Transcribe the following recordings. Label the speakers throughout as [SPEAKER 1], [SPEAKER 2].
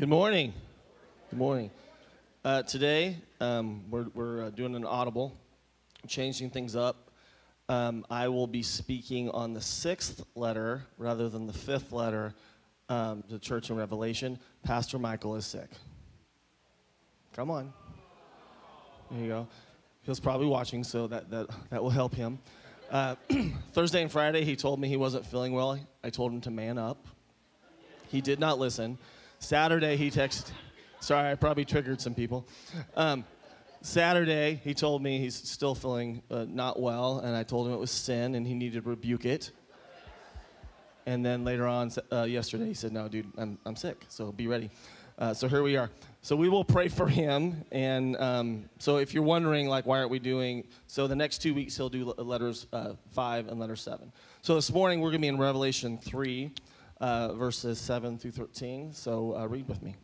[SPEAKER 1] Good morning. Good morning. Uh, today, um, we're, we're uh, doing an audible, changing things up. Um, I will be speaking on the sixth letter rather than the fifth letter um, to church in Revelation. Pastor Michael is sick. Come on. There you go. He was probably watching, so that, that, that will help him. Uh, Thursday and Friday, he told me he wasn't feeling well. I told him to man up. He did not listen. Saturday, he texted. Sorry, I probably triggered some people. Um, Saturday, he told me he's still feeling uh, not well, and I told him it was sin and he needed to rebuke it. And then later on, uh, yesterday, he said, No, dude, I'm, I'm sick, so be ready. Uh, so here we are. So we will pray for him. And um, so if you're wondering, like, why aren't we doing, so the next two weeks he'll do letters uh, five and letter seven. So this morning we're going to be in Revelation 3, uh, verses 7 through 13. So uh, read with me.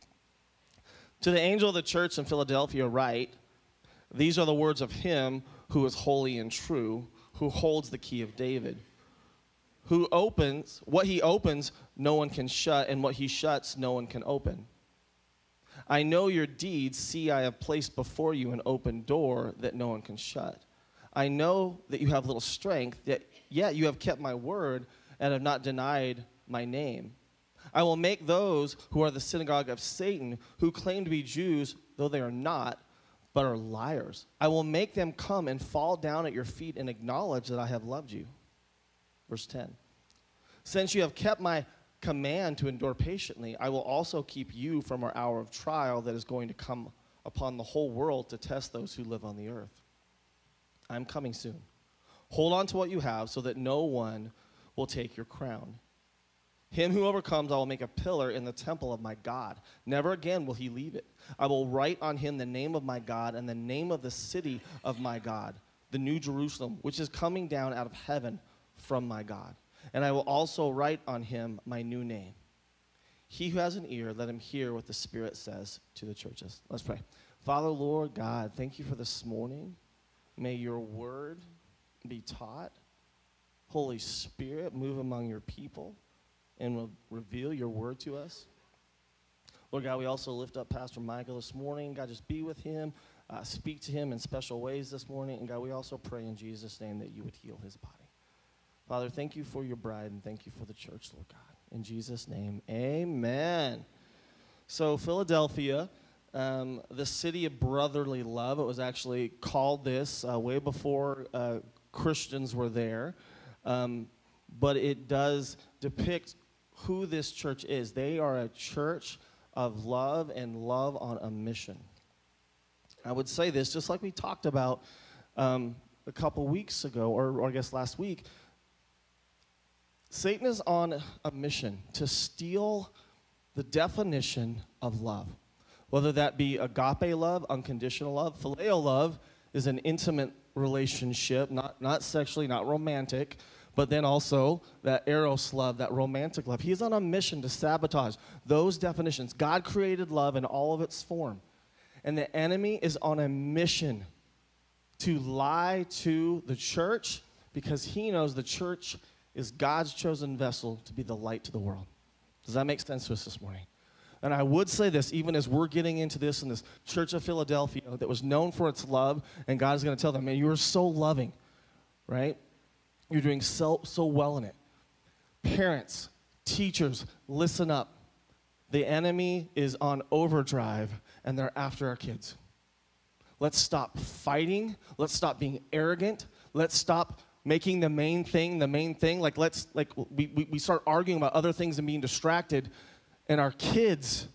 [SPEAKER 1] To the angel of the church in Philadelphia, write, These are the words of him who is holy and true, who holds the key of David. Who opens, what he opens, no one can shut, and what he shuts, no one can open. I know your deeds. See, I have placed before you an open door that no one can shut. I know that you have little strength, yet, yet you have kept my word and have not denied my name. I will make those who are the synagogue of Satan, who claim to be Jews, though they are not, but are liars. I will make them come and fall down at your feet and acknowledge that I have loved you. Verse 10. Since you have kept my command to endure patiently, I will also keep you from our hour of trial that is going to come upon the whole world to test those who live on the earth. I'm coming soon. Hold on to what you have so that no one will take your crown. Him who overcomes, I will make a pillar in the temple of my God. Never again will he leave it. I will write on him the name of my God and the name of the city of my God, the new Jerusalem, which is coming down out of heaven from my God. And I will also write on him my new name. He who has an ear, let him hear what the Spirit says to the churches. Let's pray. Father, Lord God, thank you for this morning. May your word be taught. Holy Spirit, move among your people and will reveal your word to us. Lord God, we also lift up Pastor Michael this morning. God, just be with him, uh, speak to him in special ways this morning. And God, we also pray in Jesus' name that you would heal his body. Father, thank you for your bride and thank you for the church, Lord God. In Jesus' name, amen. So, Philadelphia, um, the city of brotherly love, it was actually called this uh, way before uh, Christians were there. Um, but it does depict who this church is. They are a church of love and love on a mission. I would say this, just like we talked about um, a couple weeks ago, or, or I guess last week. Satan is on a mission to steal the definition of love, whether that be agape love, unconditional love, phileo love is an intimate relationship, not, not sexually, not romantic, but then also that eros love, that romantic love. He's on a mission to sabotage those definitions. God created love in all of its form. And the enemy is on a mission to lie to the church because he knows the church is God's chosen vessel to be the light to the world. Does that make sense to us this morning? And I would say this, even as we're getting into this in this church of Philadelphia that was known for its love, and God is going to tell them, man, you are so loving, right? You're doing so, so well in it. Parents, teachers, listen up. The enemy is on overdrive and they're after our kids. Let's stop fighting. Let's stop being arrogant. Let's stop making the main thing the main thing. Like, let's, like, we, we, we start arguing about other things and being distracted, and our kids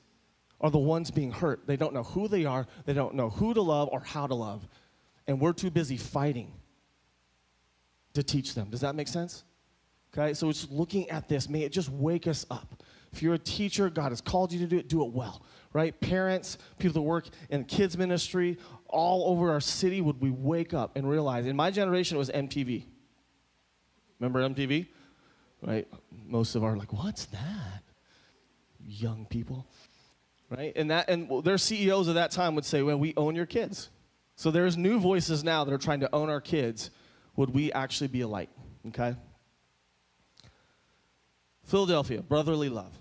[SPEAKER 1] are the ones being hurt. They don't know who they are, they don't know who to love or how to love. And we're too busy fighting to teach them. Does that make sense? Okay, so it's looking at this. May it just wake us up. If you're a teacher, God has called you to do it, do it well, right? Parents, people that work in kids ministry, all over our city, would we wake up and realize? In my generation, it was MTV. Remember MTV? Right? Most of our like, what's that? Young people, right? And that, and their CEOs of that time would say, well, we own your kids. So there's new voices now that are trying to own our kids would we actually be a light? Okay? Philadelphia, brotherly love.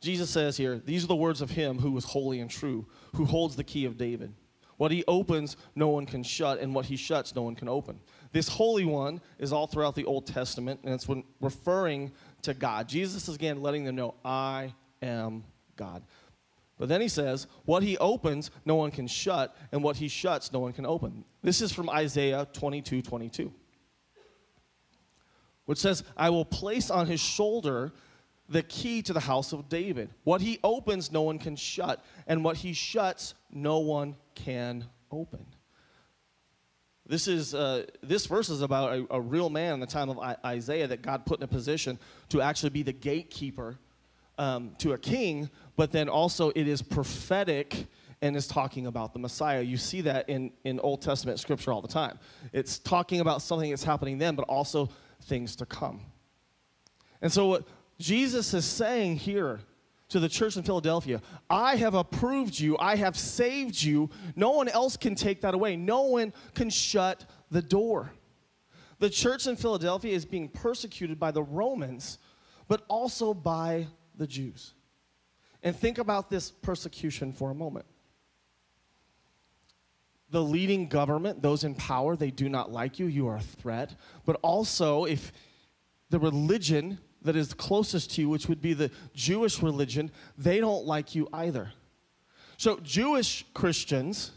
[SPEAKER 1] Jesus says here, These are the words of him who is holy and true, who holds the key of David. What he opens, no one can shut, and what he shuts, no one can open. This Holy One is all throughout the Old Testament, and it's when referring to God. Jesus is again letting them know, I am God. But then he says, What he opens, no one can shut, and what he shuts, no one can open. This is from Isaiah 22 22, which says, I will place on his shoulder the key to the house of David. What he opens, no one can shut, and what he shuts, no one can open. This, is, uh, this verse is about a, a, real man in the time of I- Isaiah that God put in a position to actually be the gatekeeper um, to a king, but then also it is prophetic and is talking about the Messiah. You see that in, in Old Testament scripture all the time. It's talking about something that's happening then, but also things to come. And so, what Jesus is saying here to the church in Philadelphia, I have approved you, I have saved you. No one else can take that away, no one can shut the door. The church in Philadelphia is being persecuted by the Romans, but also by the Jews. And think about this persecution for a moment. The leading government, those in power, they do not like you, you are a threat. But also, if the religion that is closest to you, which would be the Jewish religion, they don't like you either. So, Jewish Christians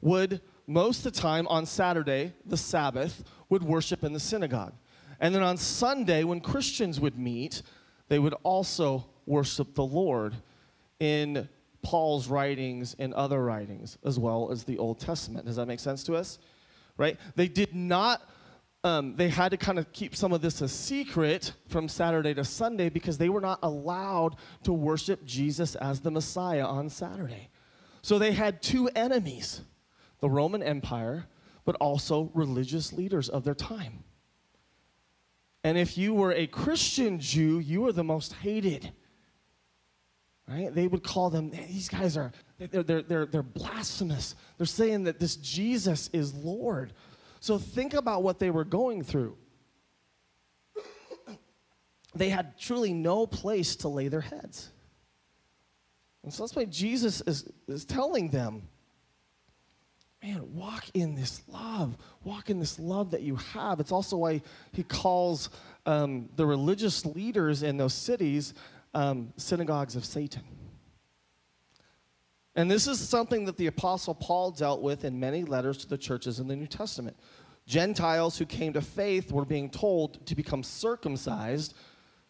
[SPEAKER 1] would, most of the time on Saturday, the Sabbath, would worship in the synagogue. And then on Sunday, when Christians would meet, they would also worship the Lord in Paul's writings and other writings, as well as the Old Testament. Does that make sense to us? Right? They did not um, they had to kind of keep some of this a secret from Saturday to Sunday because they were not allowed to worship Jesus as the Messiah on Saturday. So they had two enemies the Roman Empire, but also religious leaders of their time. And if you were a Christian Jew, you were the most hated. Right? They would call them, these guys are, they're, they're, they're, they're blasphemous. They're saying that this Jesus is Lord. So think about what they were going through. they had truly no place to lay their heads. And so that's why Jesus is, is telling them, man, walk in this love. Walk in this love that you have. It's also why he calls um, the religious leaders in those cities um, synagogues of Satan. And this is something that the Apostle Paul dealt with in many letters to the churches in the New Testament. Gentiles who came to faith were being told to become circumcised.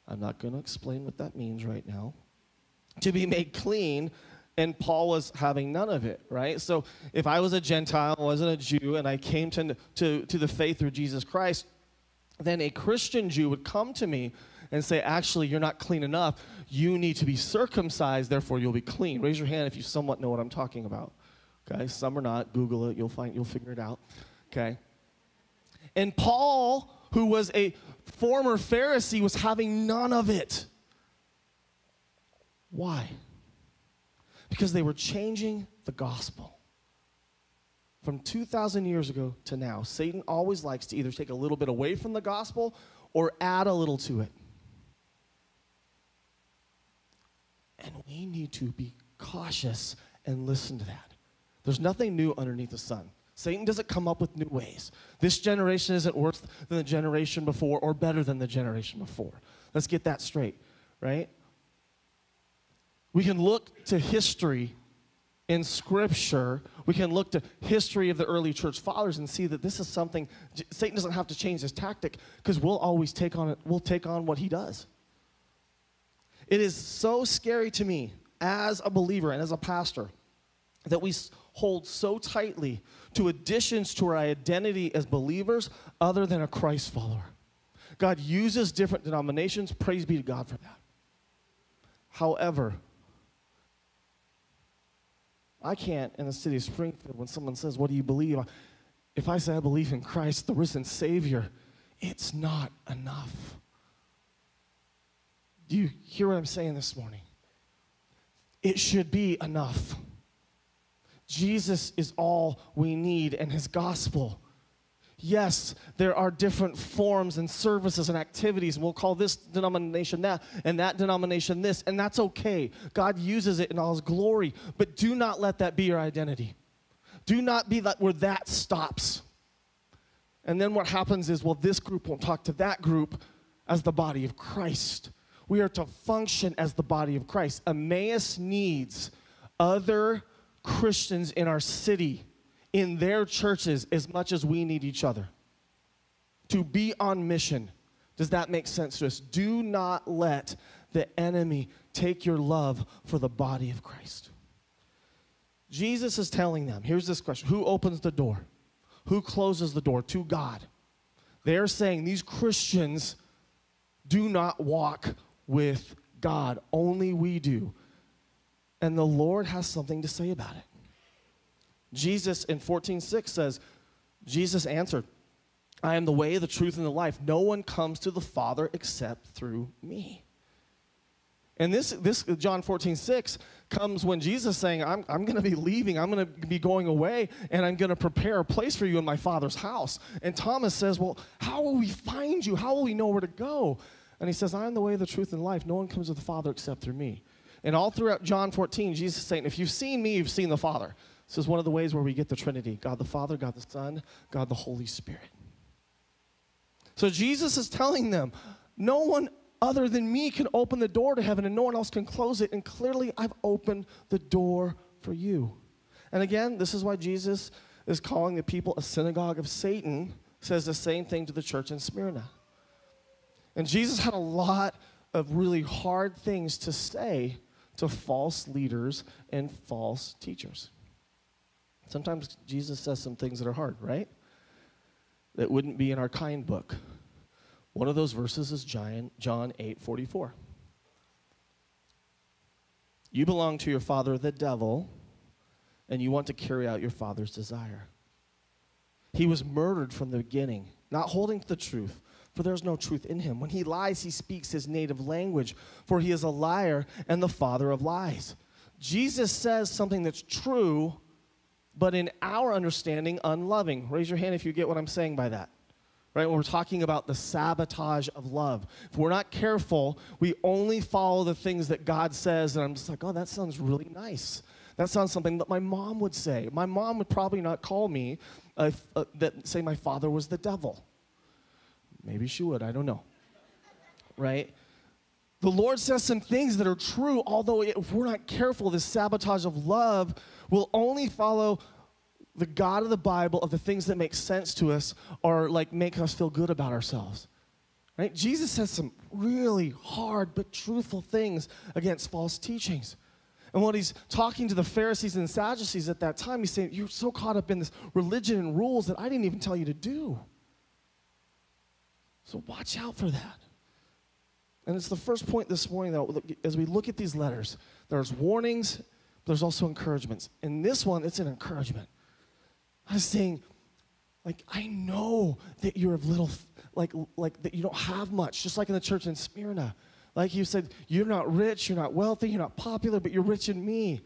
[SPEAKER 1] I'm not going to explain what that means right now. To be made clean, and Paul was having none of it, right? So if I was a Gentile, wasn't a Jew, and I came to, to, to the faith through Jesus Christ, then a Christian Jew would come to me and say, Actually, you're not clean enough. You need to be circumcised, therefore you'll be clean. Raise your hand if you somewhat know what I'm talking about. Okay, some are not. Google it, you'll find you'll figure it out. Okay. And Paul, who was a former Pharisee, was having none of it. Why? Because they were changing the gospel. From 2,000 years ago to now, Satan always likes to either take a little bit away from the gospel or add a little to it. And we need to be cautious and listen to that. There's nothing new underneath the sun. Satan doesn't come up with new ways. This generation isn't worse than the generation before or better than the generation before. Let's get that straight, right? We can look to history in scripture. We can look to history of the early church fathers and see that this is something Satan doesn't have to change his tactic because we'll always take on it, we'll take on what he does. It is so scary to me as a believer and as a pastor that we hold so tightly to additions to our identity as believers other than a Christ follower. God uses different denominations. Praise be to God for that. However, I can't in the city of Springfield when someone says, What do you believe? If I say I believe in Christ, the risen Savior, it's not enough. Do you hear what I'm saying this morning? It should be enough. Jesus is all we need and his gospel. Yes, there are different forms and services and activities, we'll call this denomination that, and that denomination this, and that's okay. God uses it in all His glory, but do not let that be your identity. Do not be that where that stops. And then what happens is, well, this group won't talk to that group as the body of Christ. We are to function as the body of Christ. Emmaus needs other Christians in our city in their churches as much as we need each other. To be on mission. Does that make sense to us? Do not let the enemy take your love for the body of Christ. Jesus is telling them here's this question Who opens the door? Who closes the door? To God. They're saying these Christians do not walk with God, only we do. And the Lord has something to say about it. Jesus in 14:6 says, Jesus answered, I am the way, the truth, and the life. No one comes to the Father except through me. And this, this John 14, 6 comes when Jesus saying, I'm, I'm going to be leaving, I'm going to be going away, and I'm going to prepare a place for you in my Father's house. And Thomas says, Well, how will we find you? How will we know where to go? And he says, I am the way, the truth, and life. No one comes to the Father except through me. And all throughout John 14, Jesus is saying, If you've seen me, you've seen the Father. This is one of the ways where we get the Trinity God the Father, God the Son, God the Holy Spirit. So Jesus is telling them, no one other than me can open the door to heaven and no one else can close it. And clearly, I've opened the door for you. And again, this is why Jesus is calling the people a synagogue of Satan, says the same thing to the church in Smyrna. And Jesus had a lot of really hard things to say to false leaders and false teachers. Sometimes Jesus says some things that are hard, right? That wouldn't be in our kind book. One of those verses is John 8 44. You belong to your father, the devil, and you want to carry out your father's desire. He was murdered from the beginning, not holding to the truth, for there's no truth in him. When he lies, he speaks his native language, for he is a liar and the father of lies. Jesus says something that's true but in our understanding, unloving. Raise your hand if you get what I'm saying by that. Right? When we're talking about the sabotage of love. If we're not careful, we only follow the things that God says, and I'm just like, oh, that sounds really nice. That sounds something that my mom would say. My mom would probably not call me uh, uh, that say my father was the devil. Maybe she would, I don't know. Right? The Lord says some things that are true, although if we're not careful, this sabotage of love will only follow the God of the Bible of the things that make sense to us or like make us feel good about ourselves. Right? Jesus says some really hard but truthful things against false teachings. And when he's talking to the Pharisees and Sadducees at that time, he's saying, You're so caught up in this religion and rules that I didn't even tell you to do. So watch out for that. And it's the first point this morning that as we look at these letters, there's warnings there's also encouragements. In this one, it's an encouragement. I was saying, like, I know that you're of little, like, like that you don't have much, just like in the church in Smyrna. Like you said, you're not rich, you're not wealthy, you're not popular, but you're rich in me.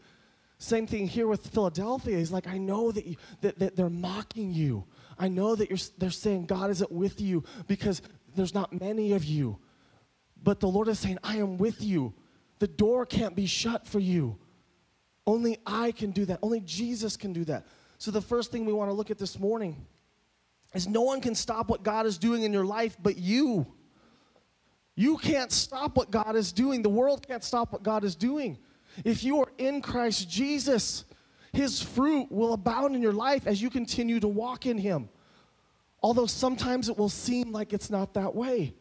[SPEAKER 1] Same thing here with Philadelphia. He's like, I know that, you, that, that they're mocking you. I know that they're saying God isn't with you because there's not many of you. But the Lord is saying, I am with you. The door can't be shut for you. Only I can do that. Only Jesus can do that. So, the first thing we want to look at this morning is no one can stop what God is doing in your life but you. You can't stop what God is doing. The world can't stop what God is doing. If you are in Christ Jesus, his fruit will abound in your life as you continue to walk in him. Although sometimes it will seem like it's not that way.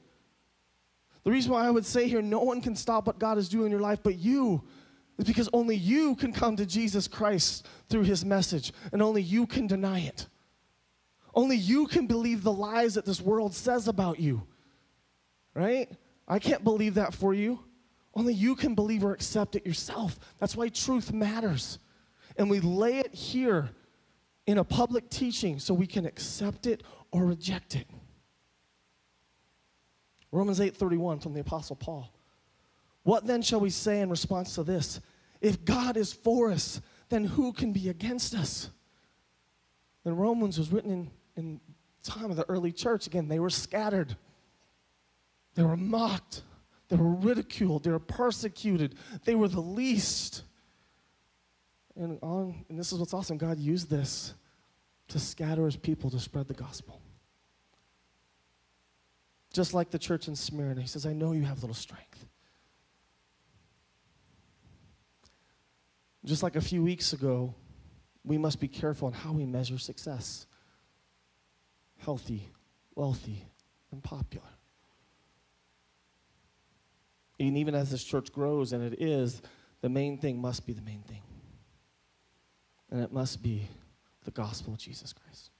[SPEAKER 1] The reason why I would say here, no one can stop what God is doing in your life but you is because only you can come to Jesus Christ through his message, and only you can deny it. Only you can believe the lies that this world says about you. Right? I can't believe that for you. Only you can believe or accept it yourself. That's why truth matters. And we lay it here in a public teaching so we can accept it or reject it. Romans 8:31 from the apostle Paul. What then shall we say in response to this? If God is for us, then who can be against us? And Romans was written in, in time of the early church, again, they were scattered. They were mocked. They were ridiculed. They were persecuted. They were the least. And on, and this is what's awesome. God used this to scatter his people to spread the gospel. Just like the church in Smyrna, he says, I know you have little strength. Just like a few weeks ago, we must be careful on how we measure success healthy, wealthy, and popular. And even as this church grows, and it is, the main thing must be the main thing. And it must be the gospel of Jesus Christ.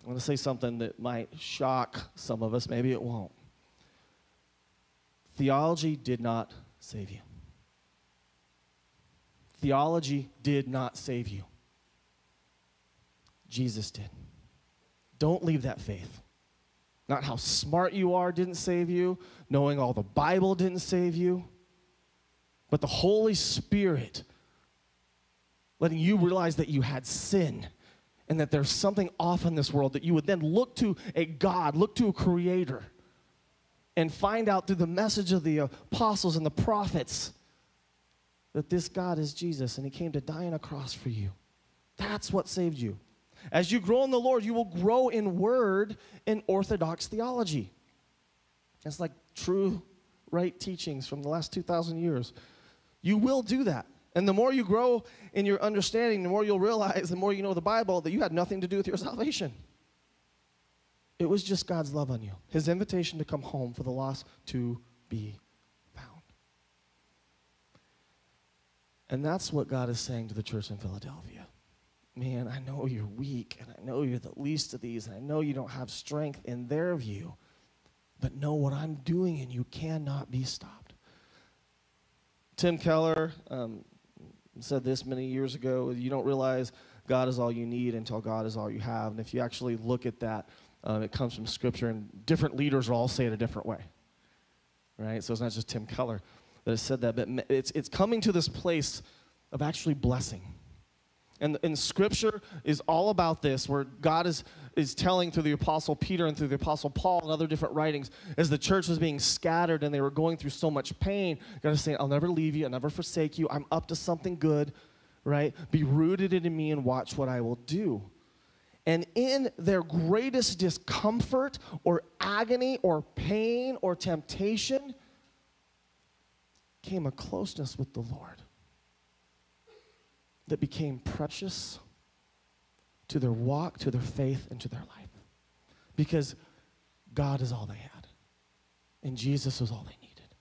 [SPEAKER 1] I'm going to say something that might shock some of us, maybe it won't. Theology did not save you. Theology did not save you. Jesus did. Don't leave that faith. Not how smart you are didn't save you, knowing all the Bible didn't save you, but the Holy Spirit letting you realize that you had sin and that there's something off in this world that you would then look to a God, look to a creator, and find out through the message of the apostles and the prophets that this God is Jesus and he came to die on a cross for you. That's what saved you. As you grow in the Lord, you will grow in word and orthodox theology. It's like true, right teachings from the last 2,000 years. You will do that. And the more you grow in your understanding, the more you'll realize, the more you know the Bible, that you had nothing to do with your salvation. It was just God's love on you, His invitation to come home for the lost to be found. And that's what God is saying to the church in Philadelphia. Man, I know you're weak, and I know you're the least of these, and I know you don't have strength in their view, but know what I'm doing, and you cannot be stopped. Tim Keller, um, said this many years ago you don't realize God is all you need until God is all you have. And if you actually look at that, um, it comes from Scripture, and different leaders will all say it a different way. Right? So it's not just Tim Keller that has said that, but it's, it's coming to this place of actually blessing. And, and scripture is all about this, where God is, is telling through the Apostle Peter and through the Apostle Paul and other different writings, as the church was being scattered and they were going through so much pain, God is saying, I'll never leave you, I'll never forsake you, I'm up to something good, right? Be rooted in me and watch what I will do. And in their greatest discomfort or agony or pain or temptation came a closeness with the Lord that became precious to their walk, to their faith, and to their life. Because God is all they had, and Jesus was all they needed.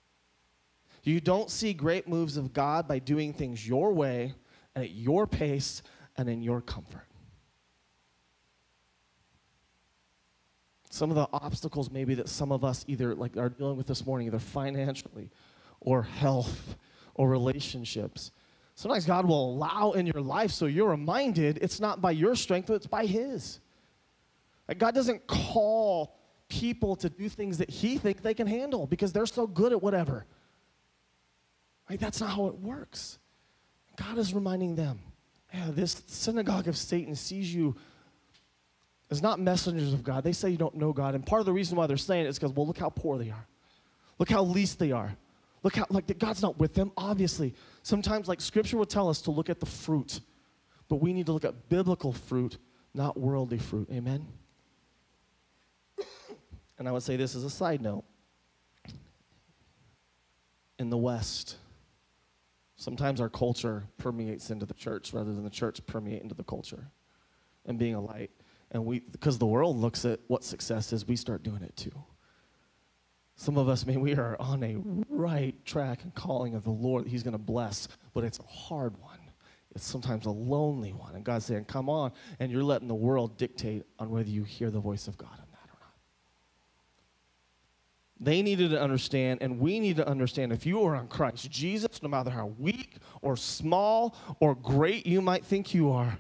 [SPEAKER 1] You don't see great moves of God by doing things your way and at your pace and in your comfort. Some of the obstacles maybe that some of us either like are dealing with this morning, either financially or health or relationships, Sometimes God will allow in your life so you're reminded it's not by your strength, but it's by His. Like God doesn't call people to do things that He thinks they can handle because they're so good at whatever. Right? That's not how it works. God is reminding them, yeah, this synagogue of Satan sees you as not messengers of God. They say you don't know God. And part of the reason why they're saying it is because, well, look how poor they are. Look how least they are. Look how, like, God's not with them, obviously. Sometimes, like, Scripture would tell us to look at the fruit, but we need to look at biblical fruit, not worldly fruit. Amen? And I would say this as a side note. In the West, sometimes our culture permeates into the church rather than the church permeate into the culture and being a light. And we, because the world looks at what success is, we start doing it too. Some of us, man, we are on a right track and calling of the Lord that He's going to bless, but it's a hard one. It's sometimes a lonely one. And God's saying, Come on. And you're letting the world dictate on whether you hear the voice of God in that or not. They needed to understand, and we need to understand if you are on Christ Jesus, no matter how weak or small or great you might think you are,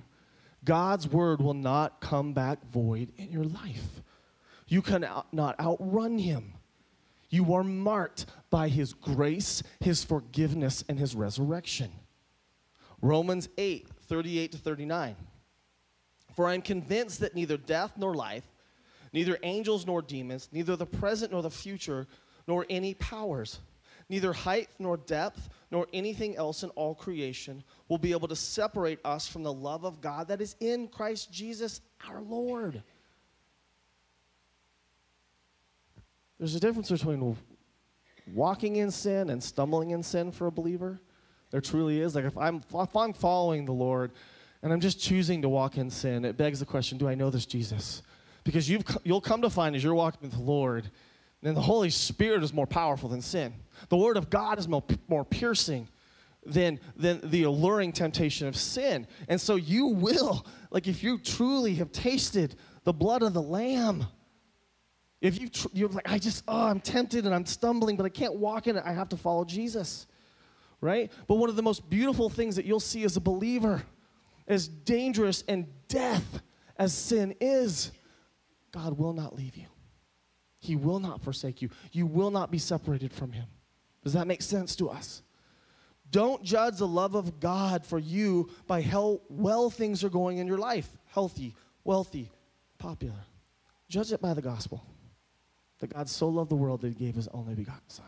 [SPEAKER 1] God's word will not come back void in your life. You cannot outrun Him. You are marked by his grace, his forgiveness, and his resurrection. Romans 8, 38 to 39. For I am convinced that neither death nor life, neither angels nor demons, neither the present nor the future, nor any powers, neither height nor depth, nor anything else in all creation will be able to separate us from the love of God that is in Christ Jesus our Lord. There's a difference between walking in sin and stumbling in sin for a believer. There truly is. Like if I'm if I'm following the Lord and I'm just choosing to walk in sin, it begs the question, do I know this Jesus? Because you've you'll come to find as you're walking with the Lord, then the Holy Spirit is more powerful than sin. The Word of God is more, more piercing than, than the alluring temptation of sin. And so you will, like if you truly have tasted the blood of the Lamb, if you tr- you're like, I just, oh, I'm tempted and I'm stumbling, but I can't walk in it, I have to follow Jesus, right? But one of the most beautiful things that you'll see as a believer, as dangerous and death as sin is, God will not leave you. He will not forsake you. You will not be separated from Him. Does that make sense to us? Don't judge the love of God for you by how well things are going in your life healthy, wealthy, popular. Judge it by the gospel. That God so loved the world that he gave his only begotten Son.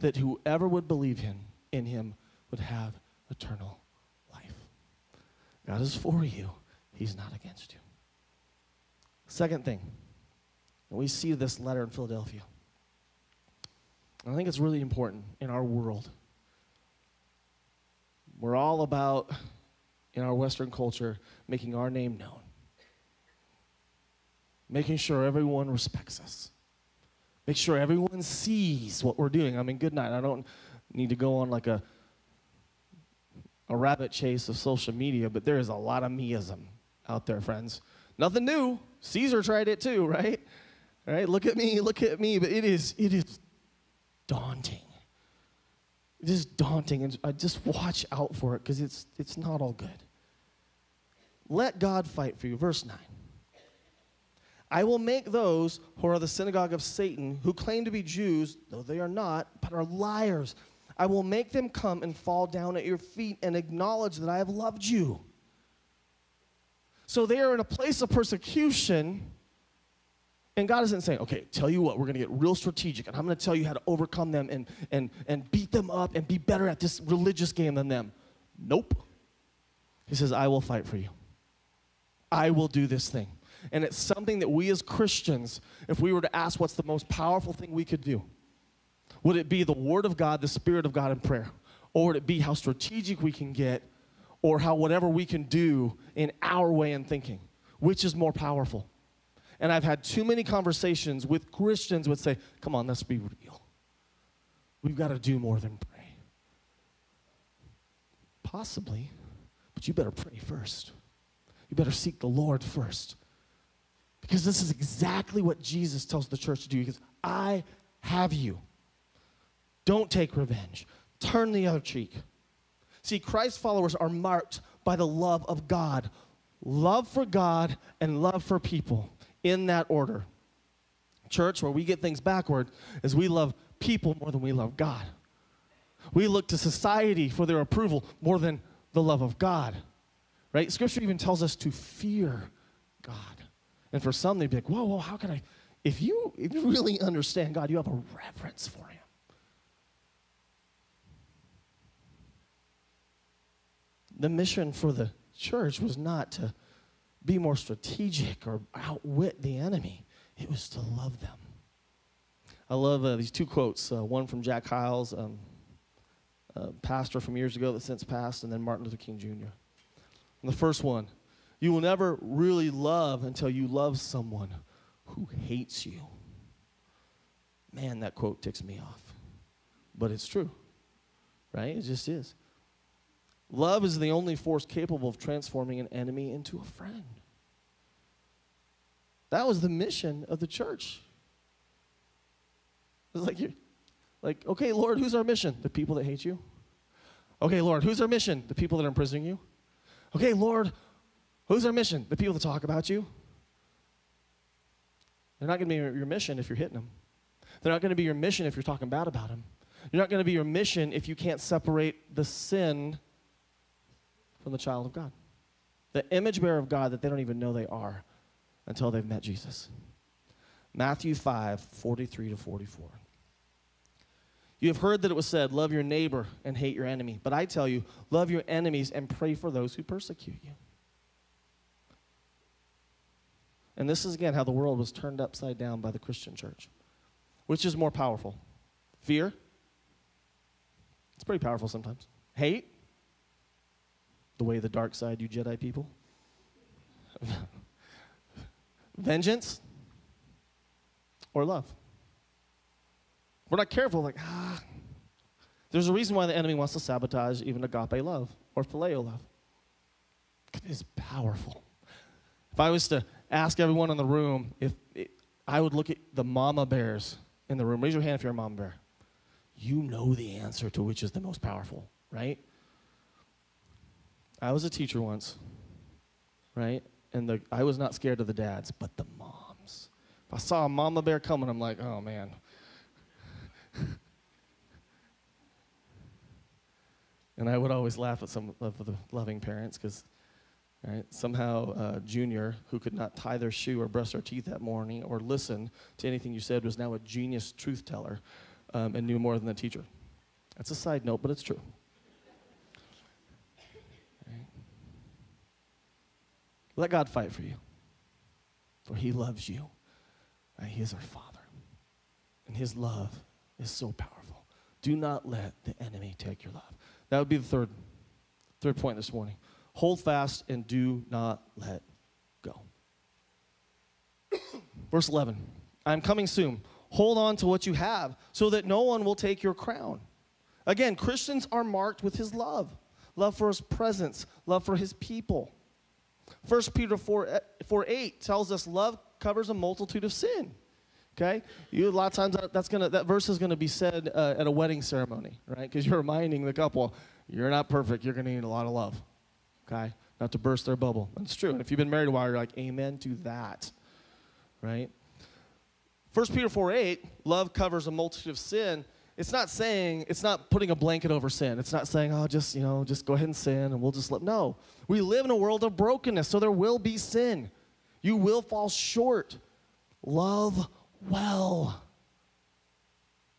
[SPEAKER 1] That whoever would believe him in him would have eternal life. God is for you, he's not against you. Second thing, and we see this letter in Philadelphia. I think it's really important in our world. We're all about, in our Western culture, making our name known, making sure everyone respects us, make sure everyone sees what we're doing. I mean, good night. I don't need to go on like a a rabbit chase of social media, but there is a lot of meism out there, friends. Nothing new. Caesar tried it too, right? Right? Look at me, look at me. But it is, it is daunting. It is daunting, and I just watch out for it because it's it's not all good. Let God fight for you. Verse 9. I will make those who are the synagogue of Satan, who claim to be Jews, though they are not, but are liars. I will make them come and fall down at your feet and acknowledge that I have loved you. So they are in a place of persecution and God isn't saying, okay, tell you what, we're going to get real strategic, and I'm going to tell you how to overcome them and, and, and beat them up and be better at this religious game than them. Nope. He says, I will fight for you. I will do this thing. And it's something that we as Christians, if we were to ask what's the most powerful thing we could do, would it be the Word of God, the Spirit of God, in prayer? Or would it be how strategic we can get, or how whatever we can do in our way in thinking? Which is more powerful? And I've had too many conversations with Christians would say, come on, let's be real. We've got to do more than pray. Possibly, but you better pray first. You better seek the Lord first. Because this is exactly what Jesus tells the church to do. He goes, I have you. Don't take revenge. Turn the other cheek. See, Christ followers are marked by the love of God love for God and love for people in that order. Church, where we get things backward, is we love people more than we love God. We look to society for their approval more than the love of God. Right? Scripture even tells us to fear God. And for some, they'd be like, whoa, whoa, how can I? If you, if you really understand God, you have a reverence for Him. The mission for the church was not to be more strategic or outwit the enemy. It was to love them. I love uh, these two quotes uh, one from Jack Hyles, um, pastor from years ago that since passed, and then Martin Luther King Jr. And the first one you will never really love until you love someone who hates you. Man, that quote ticks me off. But it's true, right? It just is. Love is the only force capable of transforming an enemy into a friend. That was the mission of the church. It's like you like, okay, Lord, who's our mission? The people that hate you. Okay, Lord, who's our mission? The people that are imprisoning you. Okay, Lord, who's our mission? The people that talk about you. They're not going to be your mission if you're hitting them. They're not going to be your mission if you're talking bad about them. You're not going to be your mission if you can't separate the sin from the child of God. the image bearer of God that they don't even know they are until they've met Jesus. Matthew 5, 43 to 44. You have heard that it was said, Love your neighbor and hate your enemy. But I tell you, love your enemies and pray for those who persecute you. And this is again how the world was turned upside down by the Christian church. Which is more powerful? Fear? It's pretty powerful sometimes. Hate? The way the dark side, you Jedi people. Vengeance? Or love? We're not careful, like, ah. There's a reason why the enemy wants to sabotage even agape love or phileo love. It is powerful. If I was to ask everyone in the room if it, I would look at the mama bears in the room. Raise your hand if you're a mama bear. You know the answer to which is the most powerful, right? I was a teacher once, right? And the, I was not scared of the dads, but the moms. If I saw a mama bear coming, I'm like, oh man. and I would always laugh at some of the loving parents because Right? Somehow, uh, Junior, who could not tie their shoe or brush their teeth that morning or listen to anything you said, was now a genius truth teller um, and knew more than the teacher. That's a side note, but it's true. Right? Let God fight for you, for He loves you. Right? He is our Father, and His love is so powerful. Do not let the enemy take your love. That would be the third, third point this morning. Hold fast and do not let go. Verse 11 I'm coming soon. Hold on to what you have so that no one will take your crown. Again, Christians are marked with his love love for his presence, love for his people. 1 Peter 4, 4 8 tells us love covers a multitude of sin. Okay, you a lot of times that's gonna that verse is gonna be said uh, at a wedding ceremony, right? Because you're reminding the couple, you're not perfect. You're gonna need a lot of love okay? Not to burst their bubble. That's true. And if you've been married a while, you're like, amen to that, right? 1 Peter 4 8, love covers a multitude of sin. It's not saying, it's not putting a blanket over sin. It's not saying, oh, just, you know, just go ahead and sin and we'll just let. No. We live in a world of brokenness, so there will be sin. You will fall short. Love well.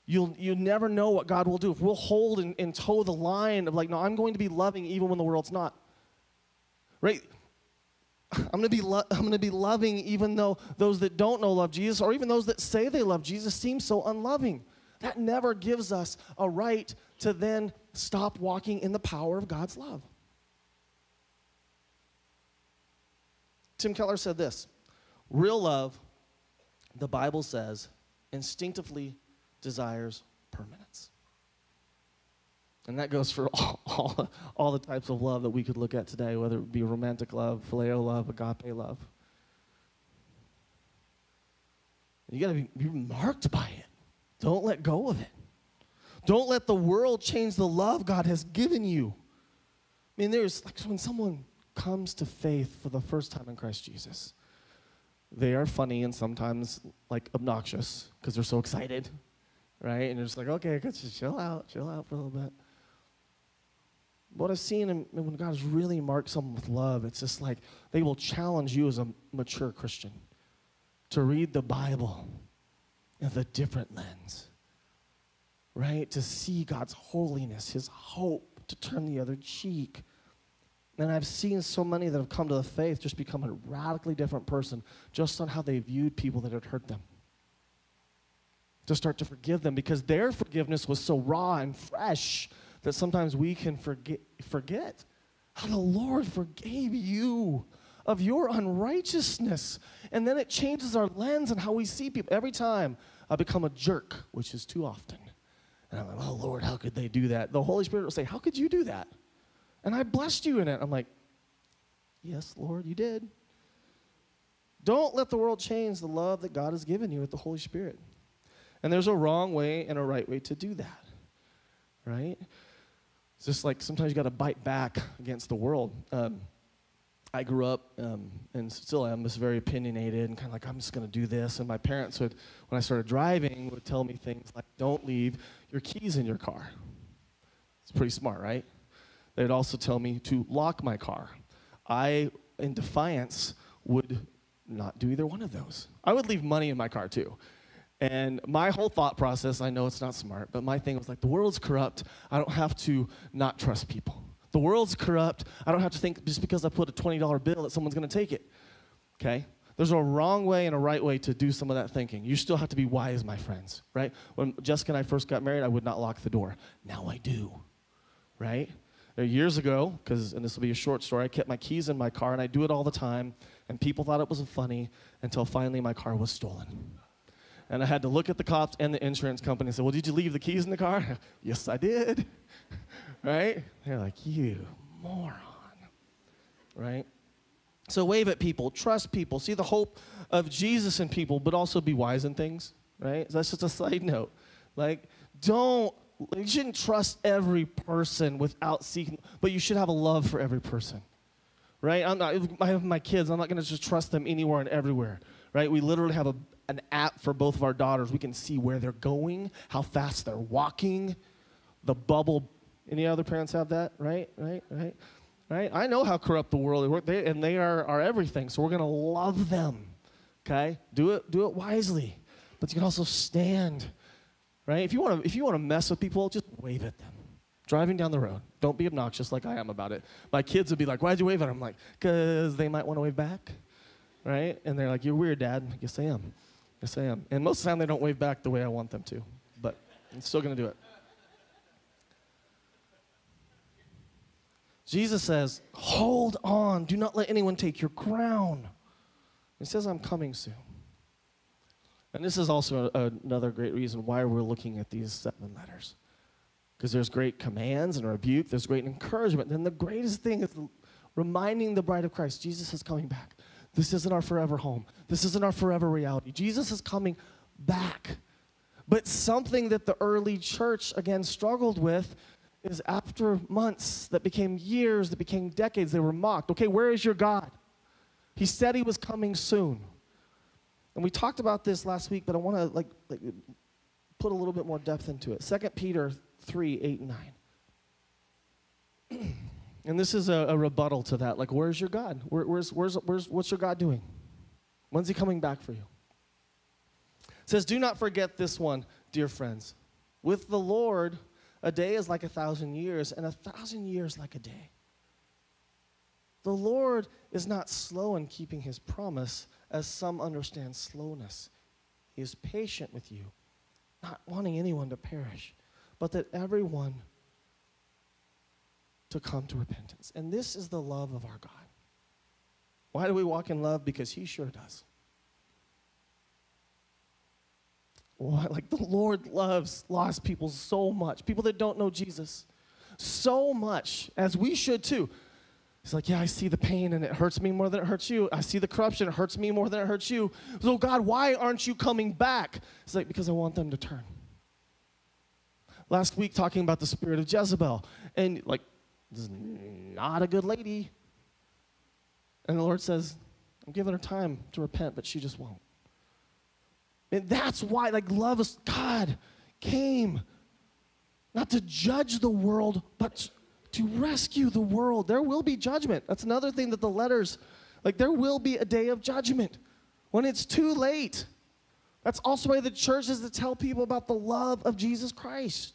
[SPEAKER 1] You'll, you never know what God will do. If we'll hold and, and toe the line of like, no, I'm going to be loving even when the world's not right? I'm going to be lo- I'm going to be loving even though those that don't know love Jesus or even those that say they love Jesus seem so unloving. That never gives us a right to then stop walking in the power of God's love. Tim Keller said this Real love, the Bible says, instinctively desires. And that goes for all, all, all, the types of love that we could look at today, whether it be romantic love, phileo love, agape love. You got to be, be marked by it. Don't let go of it. Don't let the world change the love God has given you. I mean, there's like when someone comes to faith for the first time in Christ Jesus, they are funny and sometimes like obnoxious because they're so excited, right? And they're just like, okay, just chill out, chill out for a little bit what I've seen and when God has really marked someone with love, it's just like they will challenge you as a mature Christian to read the Bible with a different lens, right? To see God's holiness, His hope, to turn the other cheek. And I've seen so many that have come to the faith just become a radically different person just on how they viewed people that had hurt them. To start to forgive them because their forgiveness was so raw and fresh that sometimes we can forget, forget how the Lord forgave you of your unrighteousness. And then it changes our lens and how we see people. Every time I become a jerk, which is too often, and I'm like, oh, Lord, how could they do that? The Holy Spirit will say, How could you do that? And I blessed you in it. I'm like, Yes, Lord, you did. Don't let the world change the love that God has given you with the Holy Spirit. And there's a wrong way and a right way to do that, right? It's just like sometimes you got to bite back against the world. Um, I grew up um, and still am just very opinionated and kind of like I'm just going to do this. And my parents would, when I started driving, would tell me things like, "Don't leave your keys in your car." It's pretty smart, right? They'd also tell me to lock my car. I in defiance, would not do either one of those. I would leave money in my car too. And my whole thought process, I know it's not smart, but my thing was like, the world's corrupt. I don't have to not trust people. The world's corrupt. I don't have to think just because I put a $20 bill that someone's going to take it. Okay? There's a wrong way and a right way to do some of that thinking. You still have to be wise, my friends, right? When Jessica and I first got married, I would not lock the door. Now I do, right? Uh, years ago, because, and this will be a short story, I kept my keys in my car and I do it all the time, and people thought it was funny until finally my car was stolen. And I had to look at the cops and the insurance company and say, Well, did you leave the keys in the car? yes, I did. right? They're like, You moron. Right? So wave at people, trust people, see the hope of Jesus in people, but also be wise in things, right? That's just a side note. Like, don't, you shouldn't trust every person without seeking, but you should have a love for every person, right? I'm not, I have my kids, I'm not gonna just trust them anywhere and everywhere, right? We literally have a, an app for both of our daughters. We can see where they're going, how fast they're walking, the bubble. Any other parents have that, right? Right? Right? Right? I know how corrupt the world is, they, and they are, are everything. So we're to love them. Okay? Do it, do it wisely. But you can also stand. Right? If you want to if you want to mess with people, just wave at them. Driving down the road. Don't be obnoxious like I am about it. My kids would be like, Why'd you wave at them? I'm like, because they might want to wave back. Right? And they're like, You're weird, Dad. Yes, I am. Yes, I am. And most of the time they don't wave back the way I want them to. But I'm still gonna do it. Jesus says, Hold on. Do not let anyone take your crown. He says, I'm coming soon. And this is also a, another great reason why we're looking at these seven letters. Because there's great commands and rebuke, there's great encouragement. Then the greatest thing is reminding the bride of Christ Jesus is coming back. This isn't our forever home, this isn't our forever reality. Jesus is coming back. But something that the early church, again, struggled with is after months that became years, that became decades, they were mocked. Okay, where is your God? He said he was coming soon. And we talked about this last week, but I want to like, like put a little bit more depth into it. 2 Peter 3, 8 and 9. and this is a, a, rebuttal to that. Like, where's your God? Where, where's, where's, where's, what's your God doing? When's he coming back for you? It says, Do not forget this one, dear friends. With the Lord, a day is like a thousand years, and a thousand years like a day. The Lord is not slow in keeping his promise, as some understand slowness. He is patient with you, not wanting anyone to perish, but that everyone to come to repentance. And this is the love of our God. Why do we walk in love? Because he sure does. Like the Lord loves lost people so much, people that don't know Jesus so much, as we should too. He's like, Yeah, I see the pain and it hurts me more than it hurts you. I see the corruption, it hurts me more than it hurts you. So, God, why aren't you coming back? It's like, Because I want them to turn. Last week, talking about the spirit of Jezebel, and like, is not a good lady. And the Lord says, I'm giving her time to repent, but she just won't. And that's why, like, love is God came not to judge the world, but to rescue the world. There will be judgment. That's another thing that the letters, like, there will be a day of judgment when it's too late. That's also why the church is to tell people about the love of Jesus Christ.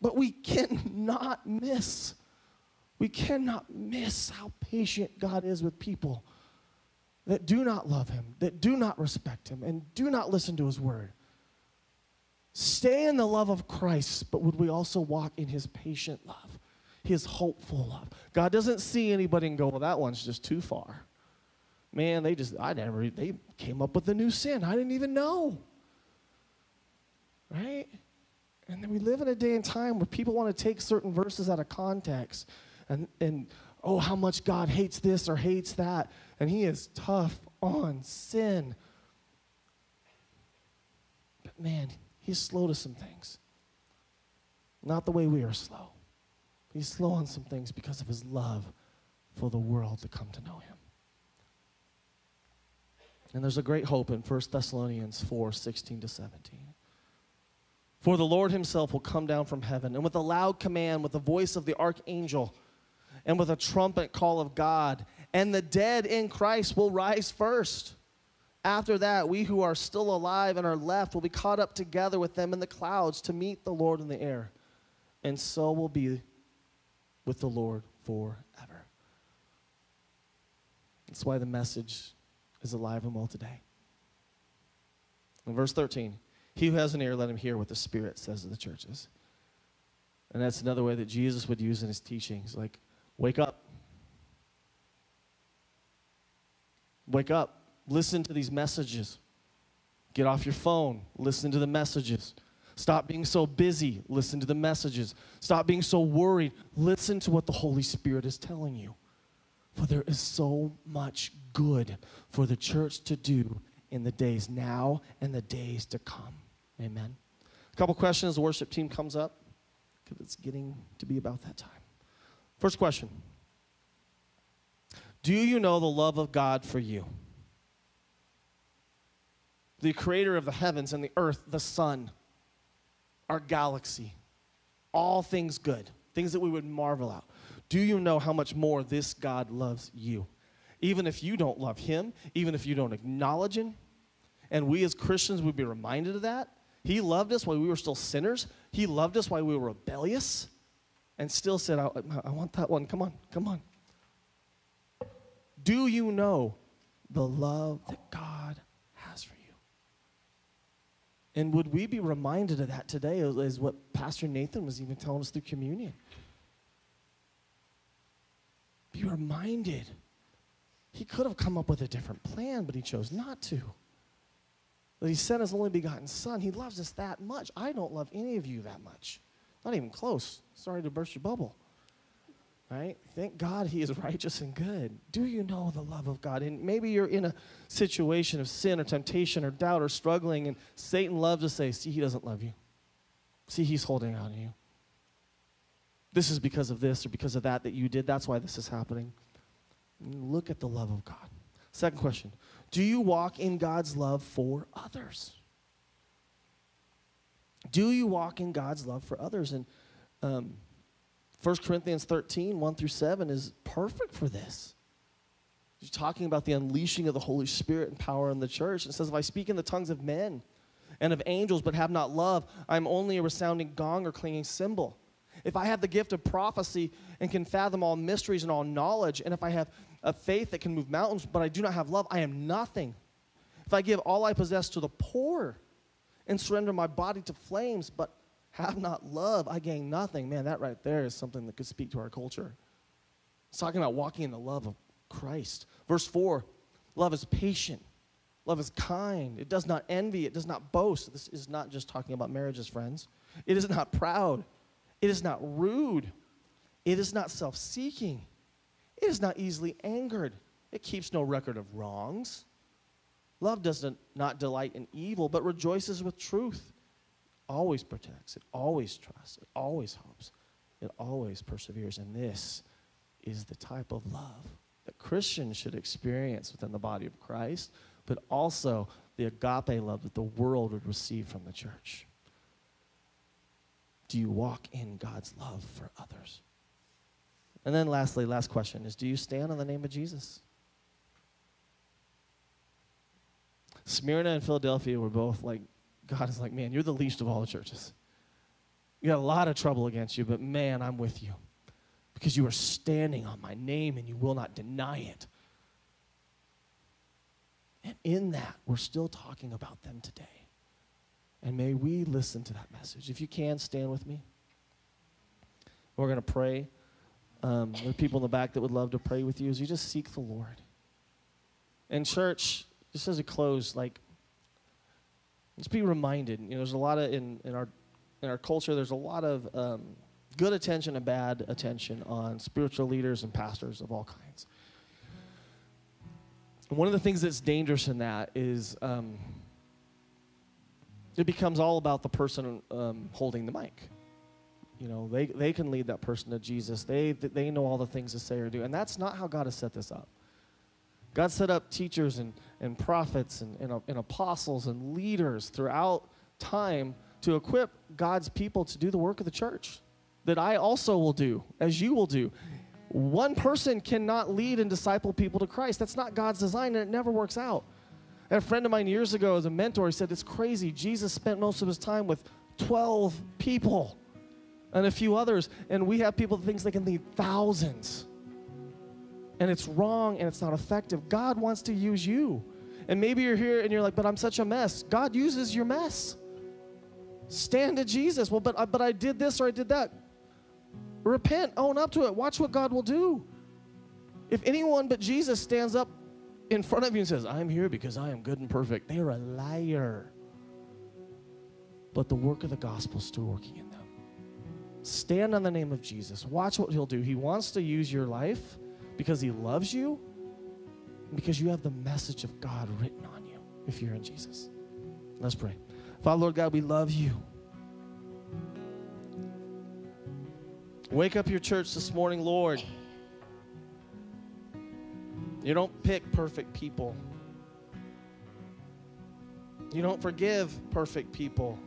[SPEAKER 1] But we cannot miss, we cannot miss how patient God is with people that do not love him, that do not respect him, and do not listen to his word. Stay in the love of Christ, but would we also walk in his patient love, his hopeful love? God doesn't see anybody and go, well, that one's just too far. Man, they just, I never, they came up with a new sin. I didn't even know. Right? And then we live in a day and time where people want to take certain verses out of context and, and oh, how much God hates this or hates that and he is tough on sin. But man, he's slow to some things. Not the way we are slow. He's slow on some things because of his love for the world to come to know him. And there's a great hope in 1 Thessalonians 4 16 to 17. For the Lord himself will come down from heaven, and with a loud command, with the voice of the archangel, and with a trumpet call of God, and the dead in Christ will rise first. After that, we who are still alive and are left will be caught up together with them in the clouds to meet the Lord in the air. And so will be with the Lord forever. That's why the message is alive and well today. In verse 13, he who has an ear, let him hear what the Spirit says to the churches. And that's another way that Jesus would use in his teachings. Like, wake up. Wake up. Listen to these messages. Get off your phone. Listen to the messages. Stop being so busy. Listen to the messages. Stop being so worried. Listen to what the Holy Spirit is telling you. For there is so much good for the church to do in the days now and the days to come. Amen. A couple questions. The worship team comes up because it's getting to be about that time. First question Do you know the love of God for you? The creator of the heavens and the earth, the sun, our galaxy, all things good, things that we would marvel at. Do you know how much more this God loves you? Even if you don't love him, even if you don't acknowledge him, and we as Christians would be reminded of that. He loved us while we were still sinners. He loved us while we were rebellious and still said, I, I want that one. Come on, come on. Do you know the love that God has for you? And would we be reminded of that today, is what Pastor Nathan was even telling us through communion? Be reminded. He could have come up with a different plan, but he chose not to that he sent his only begotten son. He loves us that much. I don't love any of you that much. Not even close. Sorry to burst your bubble. Right? Thank God he is righteous and good. Do you know the love of God? And maybe you're in a situation of sin or temptation or doubt or struggling, and Satan loves to say, See, he doesn't love you. See, he's holding on to you. This is because of this or because of that that you did. That's why this is happening. Look at the love of God. Second question do you walk in God's love for others? Do you walk in God's love for others? And um, 1 Corinthians 13, 1 through 7 is perfect for this. He's talking about the unleashing of the Holy Spirit and power in the church. It says, If I speak in the tongues of men and of angels but have not love, I'm only a resounding gong or clanging cymbal. If I have the gift of prophecy and can fathom all mysteries and all knowledge, and if I have a faith that can move mountains, but I do not have love, I am nothing. If I give all I possess to the poor and surrender my body to flames, but have not love, I gain nothing. Man, that right there is something that could speak to our culture. It's talking about walking in the love of Christ. Verse 4 love is patient, love is kind, it does not envy, it does not boast. This is not just talking about marriages, friends. It is not proud, it is not rude, it is not self seeking. It is not easily angered. It keeps no record of wrongs. Love does not delight in evil, but rejoices with truth. Always protects, it always trusts, it always hopes, it always perseveres. And this is the type of love that Christians should experience within the body of Christ, but also the agape love that the world would receive from the church. Do you walk in God's love for others? And then, lastly, last question is Do you stand on the name of Jesus? Smyrna and Philadelphia were both like, God is like, man, you're the least of all the churches. You got a lot of trouble against you, but man, I'm with you because you are standing on my name and you will not deny it. And in that, we're still talking about them today. And may we listen to that message. If you can, stand with me. We're going to pray. Um, there are people in the back that would love to pray with you as you just seek the Lord. And church, just as a close, like, let's be reminded. You know, there's a lot of in, in our in our culture. There's a lot of um, good attention and bad attention on spiritual leaders and pastors of all kinds. One of the things that's dangerous in that is um, it becomes all about the person um, holding the mic. You know, they, they can lead that person to Jesus. They, they know all the things to say or do. And that's not how God has set this up. God set up teachers and, and prophets and, and, and apostles and leaders throughout time to equip God's people to do the work of the church that I also will do, as you will do. One person cannot lead and disciple people to Christ. That's not God's design, and it never works out. A friend of mine years ago, as a mentor, said, It's crazy. Jesus spent most of his time with 12 people and a few others, and we have people that think they can lead thousands. And it's wrong and it's not effective. God wants to use you. And maybe you're here and you're like, But I'm such a mess. God uses your mess. Stand to Jesus. Well, but I, but I did this or I did that. Repent, own up to it. Watch what God will do. If anyone but Jesus stands up in front of you and says, I'm here because I am good and perfect, they are a liar. But the work of the gospel is still working in them. Stand on the name of Jesus. Watch what he'll do. He wants to use your life because he loves you because you have the message of God written on you if you're in Jesus. Let's pray. Father, Lord God, we love you. Wake up your church this morning, Lord. You don't pick perfect people. You don't forgive perfect people,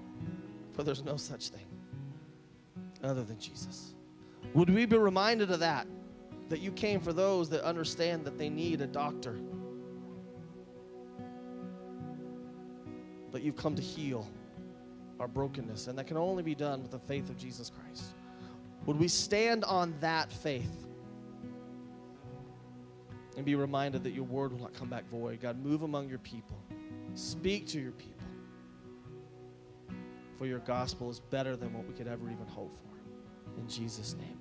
[SPEAKER 1] for there's no such thing other than Jesus. Would we be reminded of that? That you came for those that understand that they need a doctor. But you've come to heal our brokenness, and that can only be done with the faith of Jesus Christ. Would we stand on that faith and be reminded that your word will not come back void? God, move among your people, speak to your people. For your gospel is better than what we could ever even hope for. In Jesus' name.